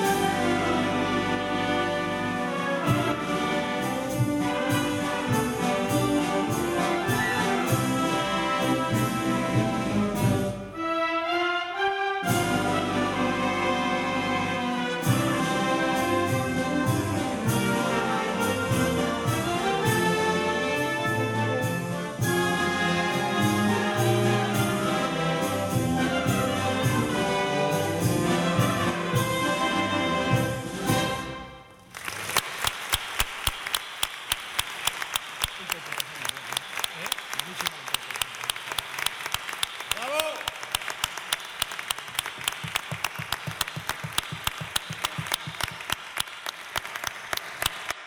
Bye.